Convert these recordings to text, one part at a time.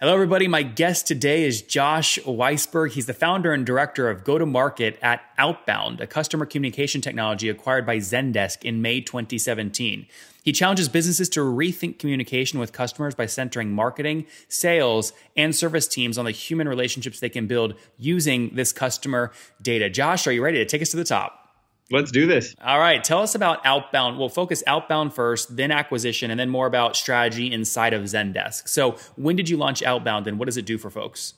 Hello, everybody. My guest today is Josh Weisberg. He's the founder and director of go to market at Outbound, a customer communication technology acquired by Zendesk in May 2017. He challenges businesses to rethink communication with customers by centering marketing, sales, and service teams on the human relationships they can build using this customer data. Josh, are you ready to take us to the top? Let's do this. All right. Tell us about Outbound. We'll focus Outbound first, then acquisition, and then more about strategy inside of Zendesk. So, when did you launch Outbound and what does it do for folks?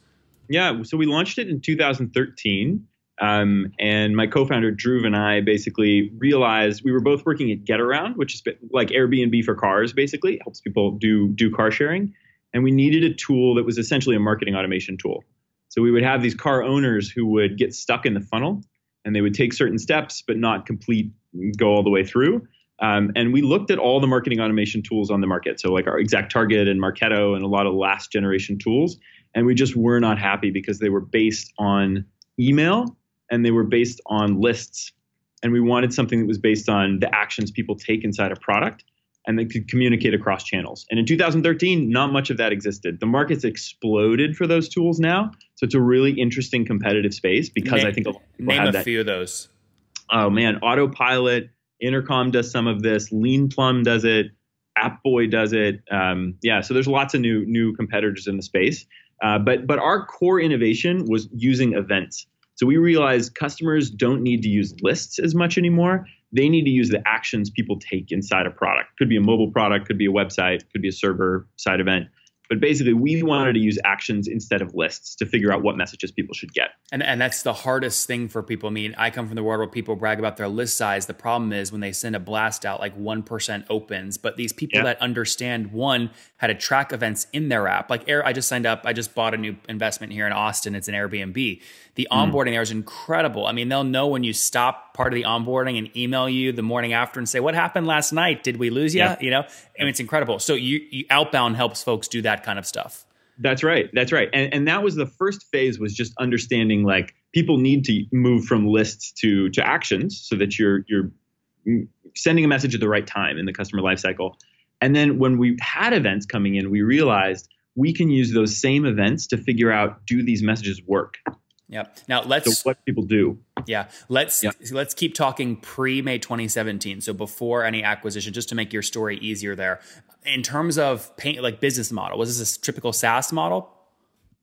Yeah. So, we launched it in 2013. Um, and my co-founder Dhruv and I basically realized we were both working at Getaround, which is like Airbnb for cars. Basically, it helps people do do car sharing, and we needed a tool that was essentially a marketing automation tool. So we would have these car owners who would get stuck in the funnel, and they would take certain steps but not complete go all the way through. Um, and we looked at all the marketing automation tools on the market, so like our ExactTarget and Marketo and a lot of last generation tools, and we just were not happy because they were based on email and they were based on lists. And we wanted something that was based on the actions people take inside a product and they could communicate across channels. And in 2013, not much of that existed. The market's exploded for those tools now. So it's a really interesting competitive space because name, I think a name a that. few of those. Oh man, Autopilot, Intercom does some of this, Leanplum does it, AppBoy does it. Um, yeah, so there's lots of new new competitors in the space. Uh, but but our core innovation was using events. So we realized customers don't need to use lists as much anymore. They need to use the actions people take inside a product. Could be a mobile product, could be a website, could be a server side event. But basically, we wanted to use actions instead of lists to figure out what messages people should get. And, and that's the hardest thing for people. I mean, I come from the world where people brag about their list size. The problem is when they send a blast out, like 1% opens. But these people yeah. that understand, one, how to track events in their app, like Air, I just signed up, I just bought a new investment here in Austin. It's an Airbnb. The hmm. onboarding there is incredible. I mean, they'll know when you stop part of the onboarding and email you the morning after and say, What happened last night? Did we lose you? Yeah. You know, I mean, it's incredible. So you, you outbound helps folks do that kind of stuff. That's right. That's right. And and that was the first phase was just understanding like people need to move from lists to to actions so that you're you're sending a message at the right time in the customer lifecycle. And then when we had events coming in, we realized we can use those same events to figure out do these messages work? Yep. Now let's so what people do. Yeah. Let's yep. let's keep talking pre May 2017. So before any acquisition, just to make your story easier there. In terms of paint like business model, was this a typical SaaS model?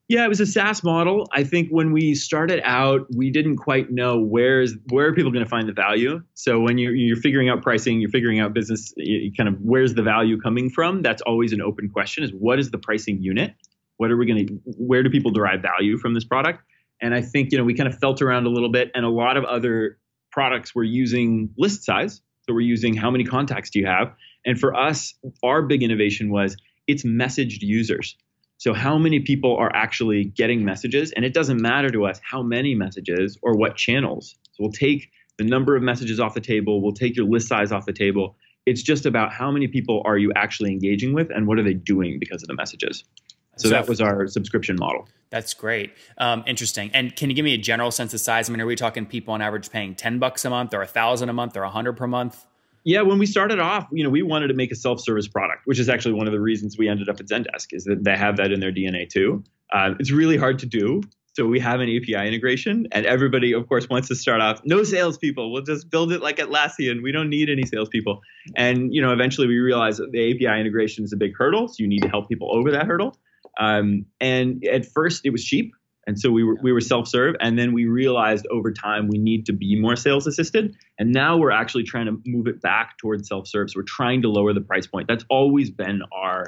Yeah, it was a SaaS model. I think when we started out, we didn't quite know where's where are people going to find the value. So when you're you're figuring out pricing, you're figuring out business, kind of where's the value coming from. That's always an open question: is what is the pricing unit? What are we going to? Where do people derive value from this product? And I think, you know, we kind of felt around a little bit and a lot of other products were using list size. So we're using how many contacts do you have? And for us, our big innovation was it's messaged users. So how many people are actually getting messages? And it doesn't matter to us how many messages or what channels. So we'll take the number of messages off the table, we'll take your list size off the table. It's just about how many people are you actually engaging with and what are they doing because of the messages. So, so that was our subscription model. That's great. Um, interesting. And can you give me a general sense of size? I mean, are we talking people on average paying 10 bucks a month or a thousand a month or a hundred per month? Yeah, when we started off, you know, we wanted to make a self-service product, which is actually one of the reasons we ended up at Zendesk is that they have that in their DNA too. Uh, it's really hard to do. So we have an API integration, and everybody, of course, wants to start off. No salespeople. We'll just build it like Atlassian. We don't need any salespeople. And you know, eventually we realized that the API integration is a big hurdle. So you need to help people over that hurdle. Um, and at first, it was cheap. And so we were we were self-serve, and then we realized over time we need to be more sales assisted. And now we're actually trying to move it back towards self-serve. So we're trying to lower the price point. That's always been our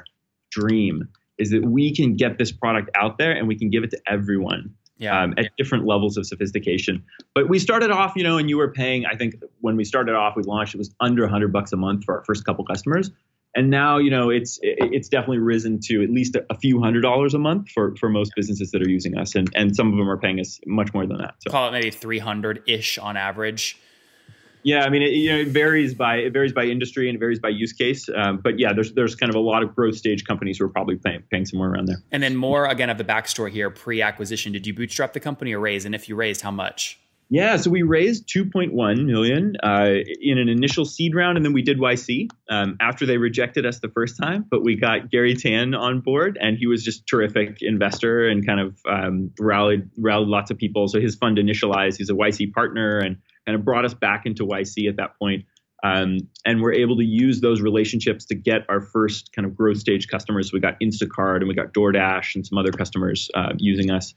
dream, is that we can get this product out there and we can give it to everyone Yeah. um, at different levels of sophistication. But we started off, you know, and you were paying. I think when we started off, we launched it was under 100 bucks a month for our first couple customers, and now you know it's it's definitely risen to at least a, few hundred dollars a month for for most businesses that are using us, and and some of them are paying us much more than that. So Call it maybe 300 ish on average. yeah, I mean, it, you know, it varies by it varies by industry and it varies by use case. Um, but yeah, there's there's kind of a lot of growth stage companies who are probably paying paying somewhere around there. And then more again of the backstory here pre acquisition. Did you bootstrap the company or raise? And if you raised, how much? Yeah, so we raised 2.1 million uh, in an initial seed round, and then we did YC um, after they rejected us the first time. But we got Garry Tan on board, and he was just terrific investor and kind of um, rallied rallied lots of people. So his fund initialized. He's a YC partner and kind of brought us back into YC at that point. Um, and we're able to use those relationships to get our first kind of growth stage customers. We got Instacart and we got DoorDash and some other customers uh, using us,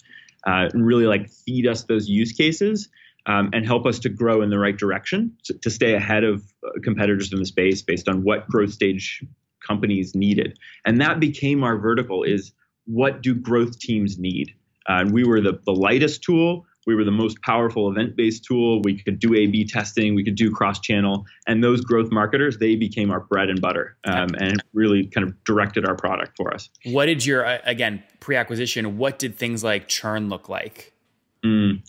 uh, and really like feed us those use cases um, and help us to grow in the right direction to, to stay ahead of uh, competitors in the space based on what growth stage companies needed. And that became our vertical: is what do growth teams need? Uh, and we were the, the lightest tool. We were the most powerful event-based tool. We could do A/B testing. We could do cross-channel, and those growth marketers they became our bread and butter, um, and really kind of directed our product for us. What did your uh, again pre acquisition? What did things like churn look like? Mm.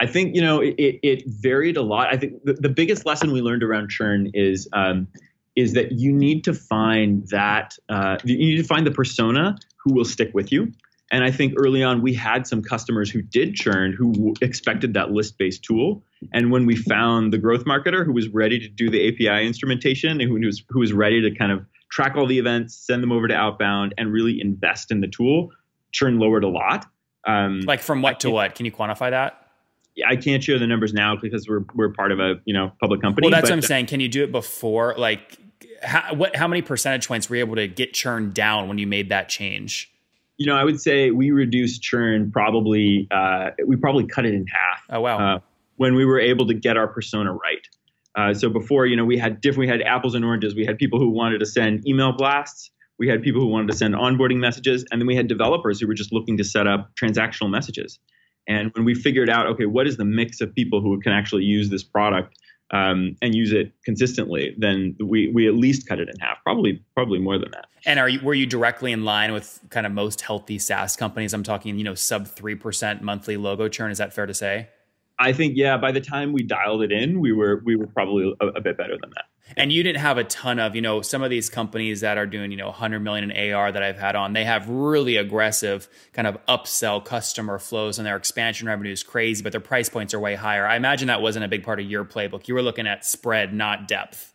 I think you know it, it, varied a lot. I think the, the biggest lesson we learned around churn is um, is that you need to find that uh, you need to find the persona who will stick with you. And I think early on we had some customers who did churn who w- expected that list based tool. And when we found the growth marketer who was ready to do the API instrumentation and who was who was ready to kind of track all the events, send them over to outbound, and really invest in the tool, churn lowered a lot. Um, Like from what to what? Can you quantify that? I can't share the numbers now because we're we're part of a you know public company. Well, that's but- what I'm saying. Can you do it before? Like, how, what? How many percentage points were you able to get churn down when you made that change? You know, I would say we reduced churn probably. Uh, we probably cut it in half. Oh wow. Uh, when we were able to get our persona right. Uh, so before, you know, we had different. We had apples and oranges. We had people who wanted to send email blasts. We had people who wanted to send onboarding messages, and then we had developers who were just looking to set up transactional messages. And when we figured out, okay, what is the mix of people who can actually use this product um, and use it consistently, then we we at least cut it in half. Probably probably more than that. And are you were you directly in line with kind of most healthy SaaS companies? I'm talking, you know, sub three percent monthly logo churn. Is that fair to say? I think yeah. By the time we dialed it in, we were we were probably a, a bit better than that. And you didn't have a ton of, you know, some of these companies that are doing, you know, 100 million in AR that I've had on, they have really aggressive kind of upsell customer flows and their expansion revenue is crazy, but their price points are way higher. I imagine that wasn't a big part of your playbook. You were looking at spread, not depth.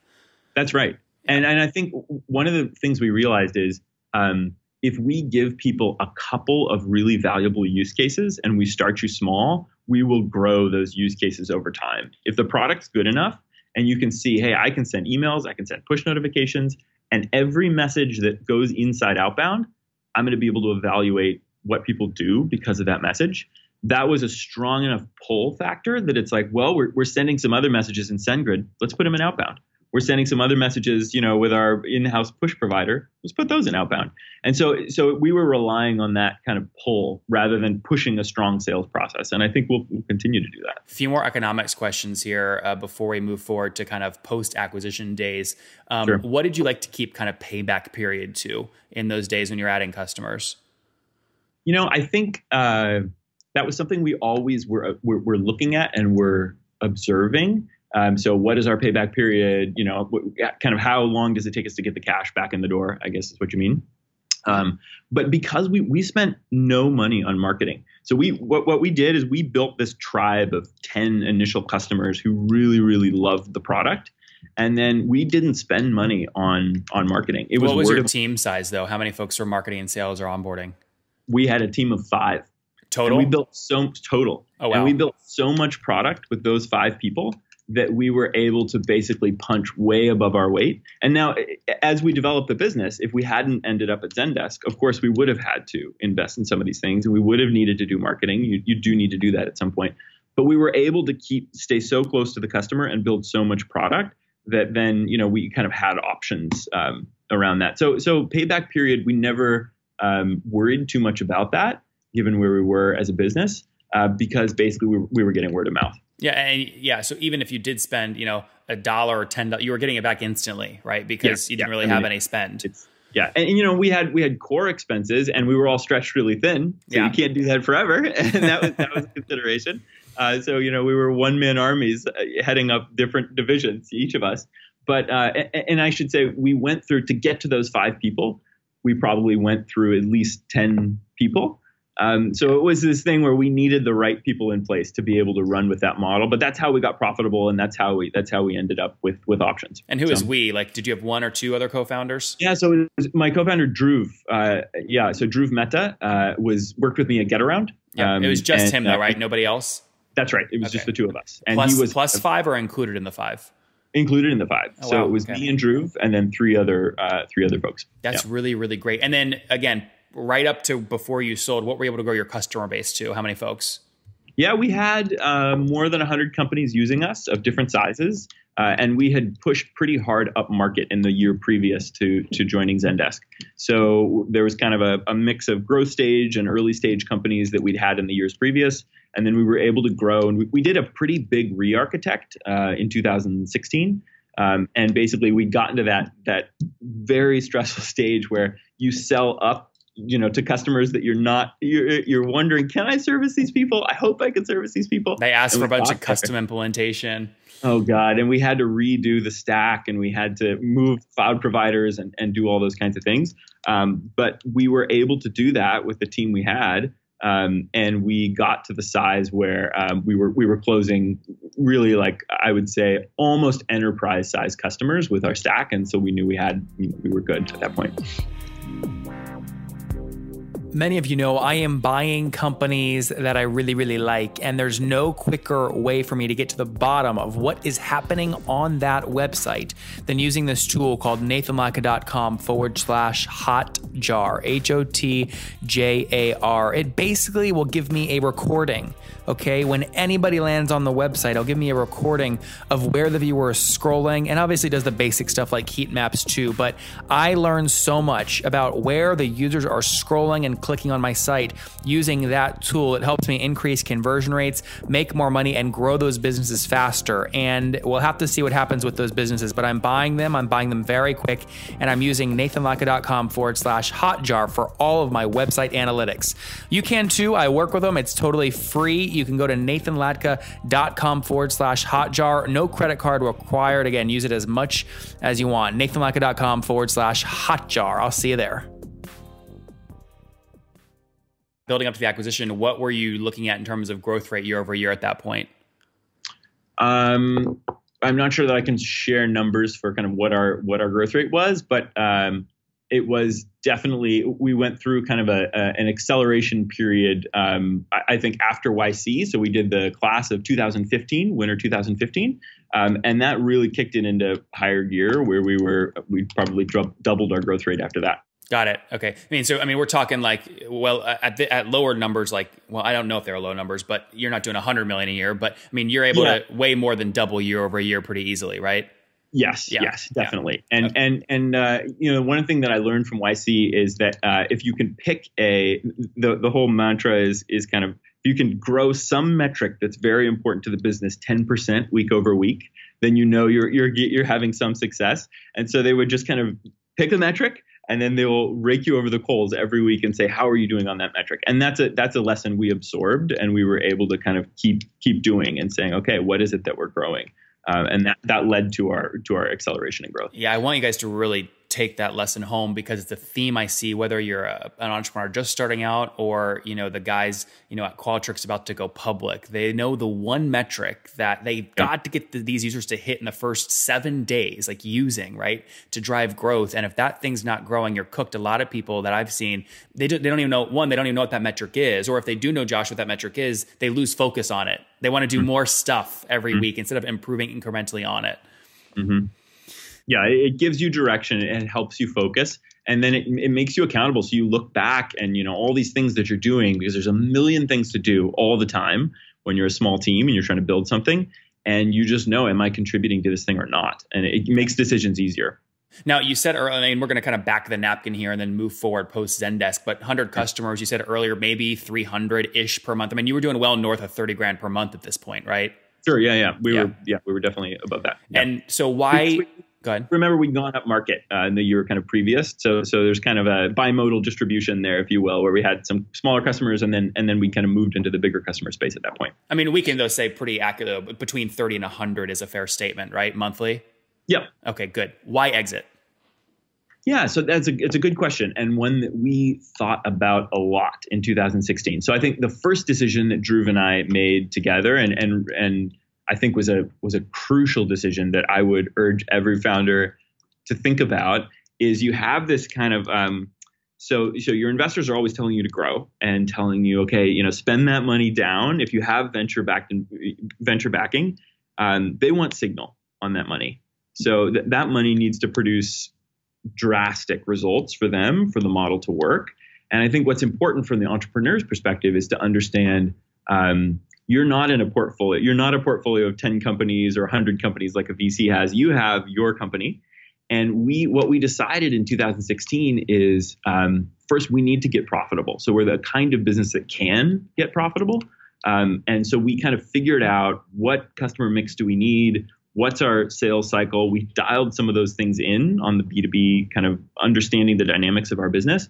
That's right. And and I think one of the things we realized is um, if we give people a couple of really valuable use cases and we start you small, we will grow those use cases over time. If the product's good enough and you can see, hey, I can send emails, I can send push notifications, and every message that goes inside outbound, I'm going to be able to evaluate what people do because of that message. That was a strong enough pull factor that it's like, well, we're, we're sending some other messages in SendGrid. Let's put them in outbound we're sending some other messages, you know, with our in-house push provider. Let's put those in outbound. And so, so we were relying on that kind of pull rather than pushing a strong sales process. And I think we'll, we'll continue to do that. A few more economics questions here uh, before we move forward to kind of post-acquisition days. Um, Sure. What did you like to keep kind of payback period to in those days when you're adding customers? You know, I think uh, that was something we always were, were, were looking at and were observing. Um, so, what is our payback period? You know, what, kind of how long does it take us to get the cash back in the door? I guess is what you mean. Um, but because we we spent no money on marketing, so we what what we did is we built this tribe of ten initial customers who really really loved the product, and then we didn't spend money on on marketing. It was, what was your of- team size though? How many folks were marketing and sales or onboarding? we had a team of five. Total? And we built so total. Oh, wow. And we built so much product with those five people that we were able to basically punch way above our weight. And now, as we develop the business, if we hadn't ended up at Zendesk, of course, we would have had to invest in some of these things and we would have needed to do marketing. You, you do need to do that at some point. But we were able to keep stay so close to the customer and build so much product that then you know we kind of had options um, around that. So so payback period, we never um, worried too much about that, given where we were as a business, uh, because basically we, we were getting word of mouth. Yeah, and yeah, so even if you did spend, you know, a dollar or ten, you were getting it back instantly, right? Because yeah, you didn't yeah. really I mean, have any spend. Yeah, and, and, you know we had we had core expenses, and we were all stretched really thin, so yeah. you can't do that forever, and that was that was a consideration. Uh, so you know we were one man armies uh, heading up different divisions, each of us. But uh, and, and I should say we went through to get to those five people. We probably went through at least ten people um, so it was this thing where we needed the right people in place to be able to run with that model. But that's how we got profitable, and that's how we that's how we ended up with with options. And who so, is we? Like, did you have one or two other co-founders? Yeah, so my co-founder Dhruv. Uh, yeah, so Dhruv Mehta uh, was worked with me at GetAround. Yeah, um, it was just and, him though, uh, right? Nobody else. That's right. It was okay. just the two of us, and plus, he was plus five or included in the five included in the five. Oh, so wow. it was okay. me and Dhruv, and then three other uh, three other folks. That's yeah. really really great. And then again, right up to before you sold, what were you able to grow your customer base to? How many folks? Yeah, we had uh, more than 100 companies using us of different sizes. Uh, and we had pushed pretty hard up market in the year previous to, to joining Zendesk. So there was kind of a, a mix of growth stage and early stage companies that we'd had in the years previous. And then we were able to grow. And we, we did a pretty big re architect uh, in 2016. Um, and basically, we got into that, that very stressful stage where you sell up you know to customers that you're not you're, you're wondering can i service these people? I hope i can service these people. They asked for a bunch of custom there. implementation. Oh god. And we had to redo the stack and we had to move cloud providers and, and do all those kinds of things. Um, but we were able to do that with the team we had um, and we got to the size where um, we were we were closing really like I would say almost enterprise size customers with our stack, and so we knew we had we were good at that point. Many of you know I am buying companies that I really, really like, and there's no quicker way for me to get to the bottom of what is happening on that website than using this tool called nathanlatka.com forward slash hotjar, H O T J A R. It basically will give me a recording Okay, when anybody lands on the website, it'll give me a recording of where the viewer is scrolling and obviously does the basic stuff like heat maps too. But I learned so much about where the users are scrolling and clicking on my site using that tool. It helps me increase conversion rates, make more money, and grow those businesses faster. And we'll have to see what happens with those businesses, but I'm buying them. I'm buying them very quick, and I'm using nathanlatka.com forward slash hotjar for all of my website analytics. You can too. I work with them, it's totally free you can go to nathanlatka.com forward slash hotjar. No credit card required. Again, use it as much as you want. nathanlatka.com forward slash hotjar. I'll see you there. Building up to the acquisition, what were you looking at in terms of growth rate year over year at that point? Um, I'm not sure that I can share numbers for kind of what our what our growth rate was, but um, it was definitely we went through kind of a, a an acceleration period. Um, I, I, think after YC, so we did the class of 2015, winter 2015, um, and that really kicked it into higher gear where we were we probably doubled our growth rate after that. Got it. Okay. I mean, so I mean, we're talking like, well, at the, at lower numbers, like, well, I don't know if they're low numbers, but you're not doing a hundred million a year. But I mean, you're able yeah. to way more than double year over year pretty easily, right? Yes, yeah. yes, definitely. Yeah. And okay. and and uh, you know, one thing that I learned from YC is that uh, if you can pick a the the whole mantra is is kind of if you can grow some metric that's very important to the business 10% week over week, then you know you're you're you're having some success. And so they would just kind of pick a metric and then they will rake you over the coals every week and say how are you doing on that metric and that's a that's a lesson we absorbed and we were able to kind of keep keep doing and saying okay what is it that we're growing uh, and that, that led to our to our acceleration and growth. Yeah, I want you guys to really take that lesson home because it's a theme I see whether you're a, an entrepreneur just starting out or you know the guys you know at Qualtrics about to go public. They know the one metric that they've got to get the, these users to hit in the first seven days, like using right to drive growth. And if that thing's not growing, you're cooked. A lot of people that I've seen they do, they don't even know one they don't even know what that metric is, or if they do know Josh what that metric is, they lose focus on it. They want to do mm-hmm. more stuff every mm-hmm. week instead of improving incrementally on it. Mm-hmm yeah, it gives you direction and it helps you focus. And then it, it makes you accountable. So you look back and, you know, all these things that you're doing, because there's a million things to do all the time when you're a small team and you're trying to build something. And you just know, am I contributing to this thing or not? And it makes decisions easier. Now you said earlier, and we're going to kind of back the napkin here and then move forward post Zendesk. But 100 customers, you said earlier, maybe 300 ish per month. I mean, you were doing well north of 30 grand per month at this point, right? Sure. Yeah. Yeah. We yeah. were. Yeah. We were definitely above that. Yeah. And so why? Go ahead. Remember, we'd gone up market uh, in the year kind of previous, so so there's kind of a bimodal distribution there, if you will, where we had some smaller customers, and then and then we kind of moved into the bigger customer space at that point. I mean, we can though say pretty accurate between 30 and 100 is a fair statement, right? Monthly. Yep. Okay, good. Why exit? Yeah, so that's a it's a good question and one that we thought about a lot in 2016. So I think the first decision that Dhruv and I made together, and and and I think was a was a crucial decision that I would urge every founder to think about is you have this kind of um, so so your investors are always telling you to grow and telling you okay you know spend that money down. If you have venture backed venture backing um, they want signal on that money. So th- that money needs to produce drastic results for them for the model to work. And I think what's important from the entrepreneur's perspective is to understand um, you're not in a portfolio. You're not a portfolio of 10 companies or 100 companies like a VC has. You have your company. And we, what we decided in 2016 is um, first we need to get profitable. So we're the kind of business that can get profitable. Um, and so we kind of figured out what customer mix do we need, what's our sales cycle. We dialed some of those things in on the B2B kind of understanding the dynamics of our business.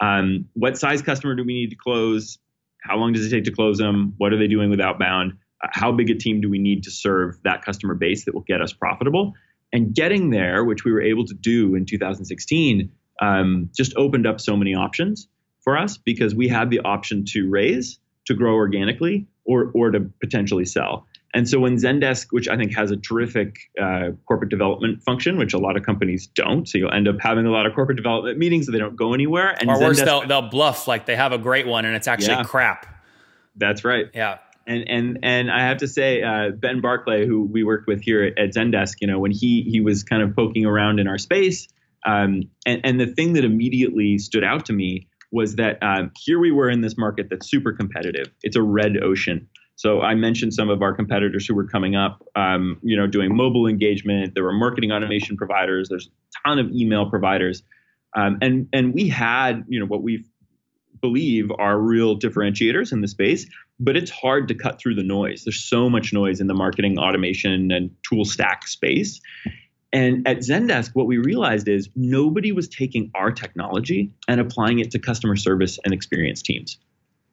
Um, what size customer do we need to close? How long does it take to close them? What are they doing with outbound? Uh, how big a team do we need to serve that customer base that will get us profitable? And getting there, which we were able to do in 2016, um, just opened up so many options for us because we had the option to raise, to grow organically, or or to potentially sell. And so when Zendesk, which I think has a terrific uh, corporate development function, which a lot of companies don't, so you'll end up having a lot of corporate development meetings that they don't go anywhere. And or Zendesk, worse, they'll, they'll bluff like they have a great one and it's actually yeah, crap. That's right. Yeah. And and and I have to say, uh, Ben Barclay, who we worked with here at Zendesk, you know, when he he was kind of poking around in our space, um, and and the thing that immediately stood out to me was that um, here we were in this market that's super competitive. It's a red ocean. So I mentioned some of our competitors who were coming up, um, you know, doing mobile engagement. There were marketing automation providers. There's a ton of email providers, um, and and we had, you know, what we believe are real differentiators in the space. But it's hard to cut through the noise. There's so much noise in the marketing automation and tool stack space. And at Zendesk, what we realized is nobody was taking our technology and applying it to customer service and experience teams.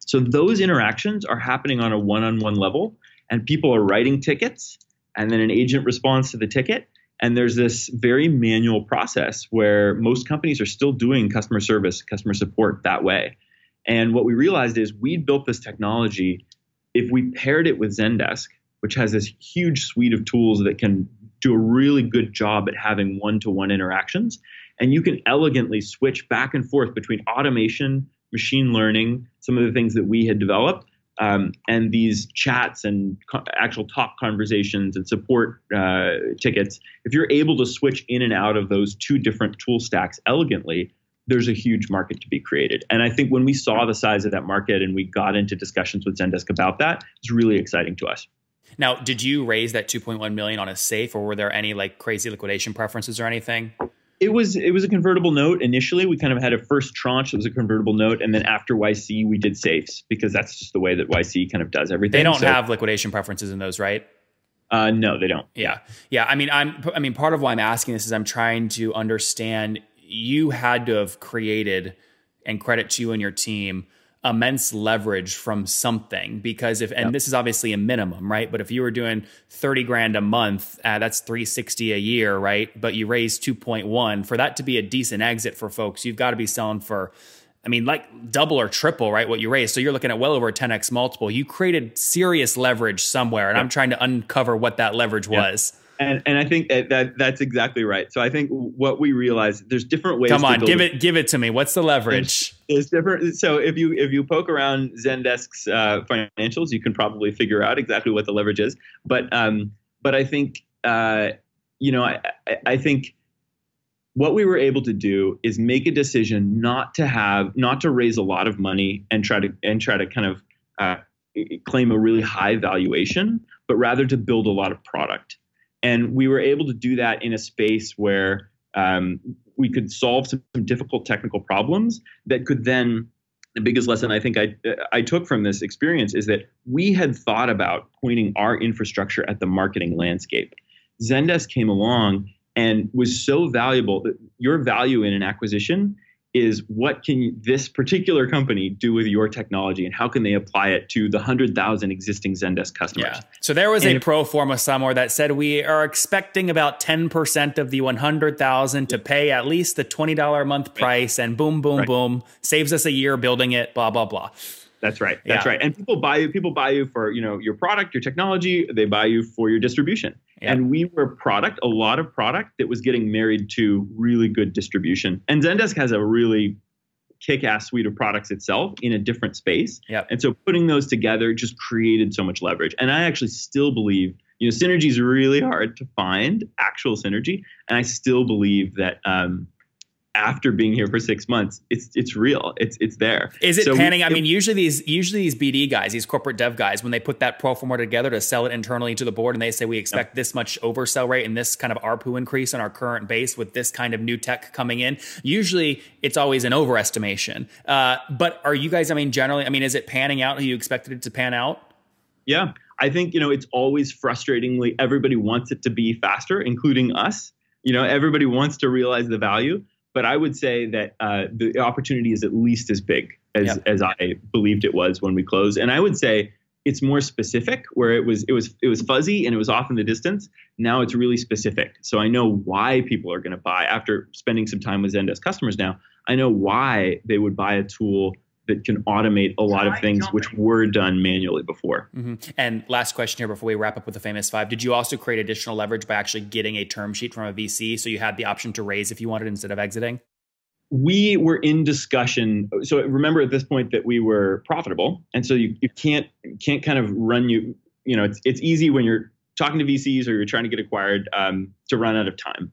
So those interactions are happening on a one on one level, and people are writing tickets, and then an agent responds to the ticket. And there's this very manual process where most companies are still doing customer service, customer support that way. And what we realized is we built this technology. If we paired it with Zendesk, which has this huge suite of tools that can do a really good job at having one to one interactions, and you can elegantly switch back and forth between automation machine learning, some of the things that we had developed, um, and these chats and co- actual talk conversations and support uh, tickets, if you're able to switch in and out of those two different tool stacks elegantly, there's a huge market to be created. And I think when we saw the size of that market and we got into discussions with Zendesk about that, it's really exciting to us. Now, did you raise that 2.1 million on a safe, or were there any like crazy liquidation preferences or anything? It was it was a convertible note initially. We kind of had a first tranche that was a convertible note, and then after YC we did safes because that's just the way that YC kind of does everything. They don't so, have liquidation preferences in those, right? Uh, no, they don't. Yeah, yeah. I mean, I'm. I mean, part of why I'm asking this is I'm trying to understand. You had to have created, and credit to you and your team, immense leverage from something because if and yep. this is obviously a minimum right but if you were doing 30 grand a month uh, that's 360 a year right but you raise 2.1 for that to be a decent exit for folks you've got to be selling for I mean, like double or triple, right? What you raised. So you're looking at well over a 10x multiple. You created serious leverage somewhere, and I'm trying to uncover what that leverage was. And and I think that, that that's exactly right. So I think what we realize there's different ways. Come on, give it give it to me. What's the leverage? There's, different. So if you if you poke around Zendesk's uh, financials, you can probably figure out exactly what the leverage is. But um, but I think uh, you know I I think what we were able to do is make a decision not to have not to raise a lot of money and try to and try to kind of uh, claim a really high valuation but rather to build a lot of product and we were able to do that in a space where um, we could solve some, some difficult technical problems that could then the biggest lesson I think I, I took from this experience is that we had thought about pointing our infrastructure at the marketing landscape. Zendesk came along and was so valuable that your value in an acquisition is what can this particular company do with your technology and how can they apply it to the 100,000 existing Zendesk customers? Yeah. So there was and a pro forma somewhere that said we are expecting about 10% of the 100,000 to pay at least the $20 a month price and boom boom right. boom saves us a year building it blah blah blah. That's right. That's yeah. right. And people buy you. People buy you for you know your product, your technology. They buy you for your distribution. Yeah. And we were product, a lot of product that was getting married to really good distribution. And Zendesk has a really kick-ass suite of products itself in a different space. Yep. And so putting those together just created so much leverage. And I actually still believe, you know, synergy is really hard to find actual synergy. And I still believe that um, after being here for six months, it's it's real. It's it's there. Is it so panning? We, I mean, usually these usually these BD guys, these corporate dev guys, when they put that pro forma together to sell it internally to the board, and they say we expect this much oversell rate and this kind of ARPU increase on our current base with this kind of new tech coming in. Usually, it's always an overestimation. Uh, but are you guys? I mean, generally, I mean, is it panning out how you expected it to pan out? Yeah, I think you know it's always frustratingly everybody wants it to be faster, including us. You know, everybody wants to realize the value but I would say that uh, the opportunity is at least as big as yep. as I believed it was when we closed. And I would say it's more specific, where it was it was it was fuzzy and it was off in the distance. Now it's really specific. So I know why people are going to buy after spending some time with Zendesk customers. Now I know why they would buy a tool that can automate a lot of things which were done manually before. Mm-hmm. And last question here before we wrap up with the famous five: Did you also create additional leverage by actually getting a term sheet from a VC, so you had the option to raise if you wanted instead of exiting? We were in discussion. So remember at this point that we were profitable, and so you, you can't can't kind of run you. You know, it's it's easy when you're talking to VCs or you're trying to get acquired um, to run out of time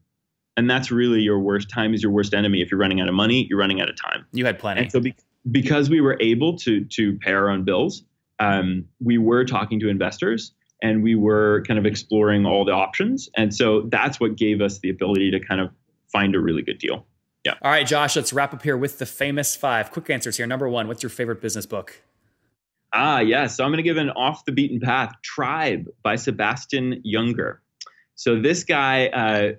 and that's really your worst time is your worst enemy if you're running out of money you're running out of time you had plenty and so be- because we were able to to pay our own bills, um, we were talking to investors and we were kind of exploring all the options. And so that's what gave us the ability to kind of find a really good deal. Yeah. All right, Josh, let's wrap up here with the famous five. Quick answers here. Number one, what's your favorite business book? Ah, yes. Yeah. So I'm going to give an off the beaten path Tribe by Sebastian Junger. So this guy, uh,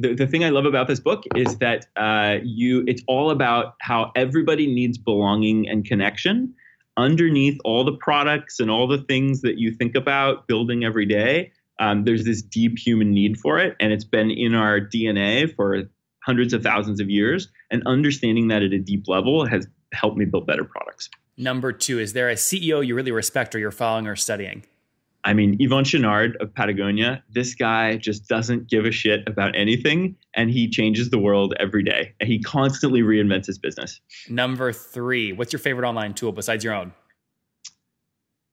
the, the thing I love about this book is that uh, you it's all about how everybody needs belonging and connection underneath all the products and all the things that you think about building every day. Um, there's this deep human need for it, and it's been in our DNA for hundreds of thousands of years. And understanding that at a deep level has helped me build better products. Number two, is there a CEO you really respect or you're following or studying? I mean, Yvon Chouinard of Patagonia, this guy just doesn't give a shit about anything and he changes the world every day. And he constantly reinvents his business. Number three, what's your favorite online tool besides your own?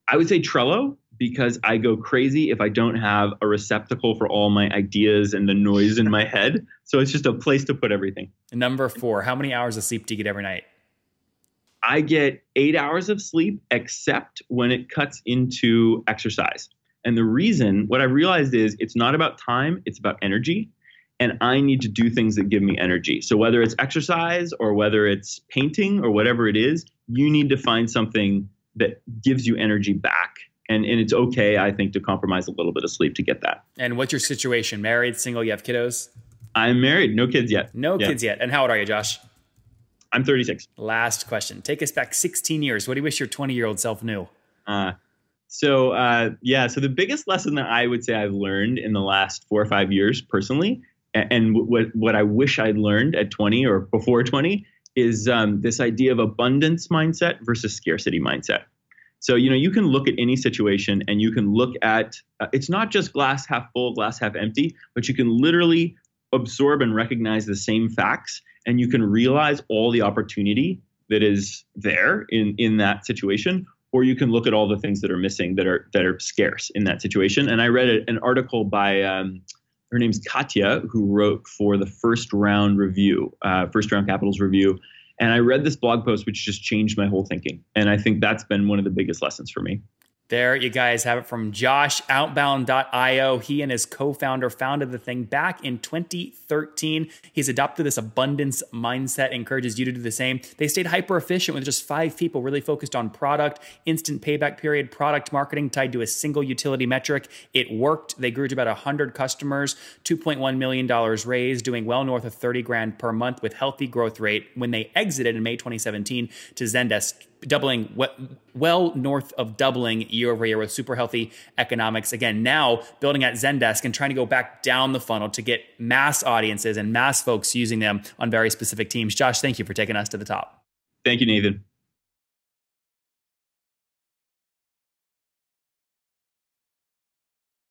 I would say Trello because I go crazy if I don't have a receptacle for all my ideas and the noise in my head. So it's just a place to put everything. Number four, how many hours of sleep do you get every night? I get eight hours of sleep, except when it cuts into exercise. And the reason, what I realized is it's not about time, it's about energy. And I need to do things that give me energy. So whether it's exercise or whether it's painting or whatever it is, you need to find something that gives you energy back. And, and it's okay, I think, to compromise a little bit of sleep to get that. And what's your situation? Married, single, you have kiddos? I'm married, no kids yet. No yeah. kids yet. And how old are you, Josh? I'm 36. Last question. Take us back 16 years. What do you wish your 20 year old self knew? Uh, so uh, yeah, so the biggest lesson that I would say I've learned in the last four or five years personally, and, and what what I wish I'd learned at 20 or before 20 is um, this idea of abundance mindset versus scarcity mindset. So you know you can look at any situation and you can look at uh, it's not just glass half full, glass half empty, but you can literally absorb and recognize the same facts and you can realize all the opportunity that is there in in that situation or you can look at all the things that are missing that are that are scarce in that situation. And i read an article by um, her name's katya who wrote for the first round review uh, first round capitals review. And i read this blog post which just changed my whole thinking. And i think that's been one of the biggest lessons for me there you guys have it from Josh, outbound.io. He and his co founder founded the thing back in 2013. He's adopted this abundance mindset, encourages you to do the same. They stayed hyper efficient with just five people, really focused on product, instant payback period, product marketing tied to a single utility metric. It worked. They grew to about 100 customers, $2.1 million raised, doing well north of 30 grand per month with healthy growth rate when they exited in May 2017 to Zendesk doubling well north of doubling year over year with super healthy economics. Again, now building at Zendesk and trying to go back down the funnel to get mass audiences and mass folks using them on very specific teams. Josh, thank you for taking us to the top. Thank you, Nathan.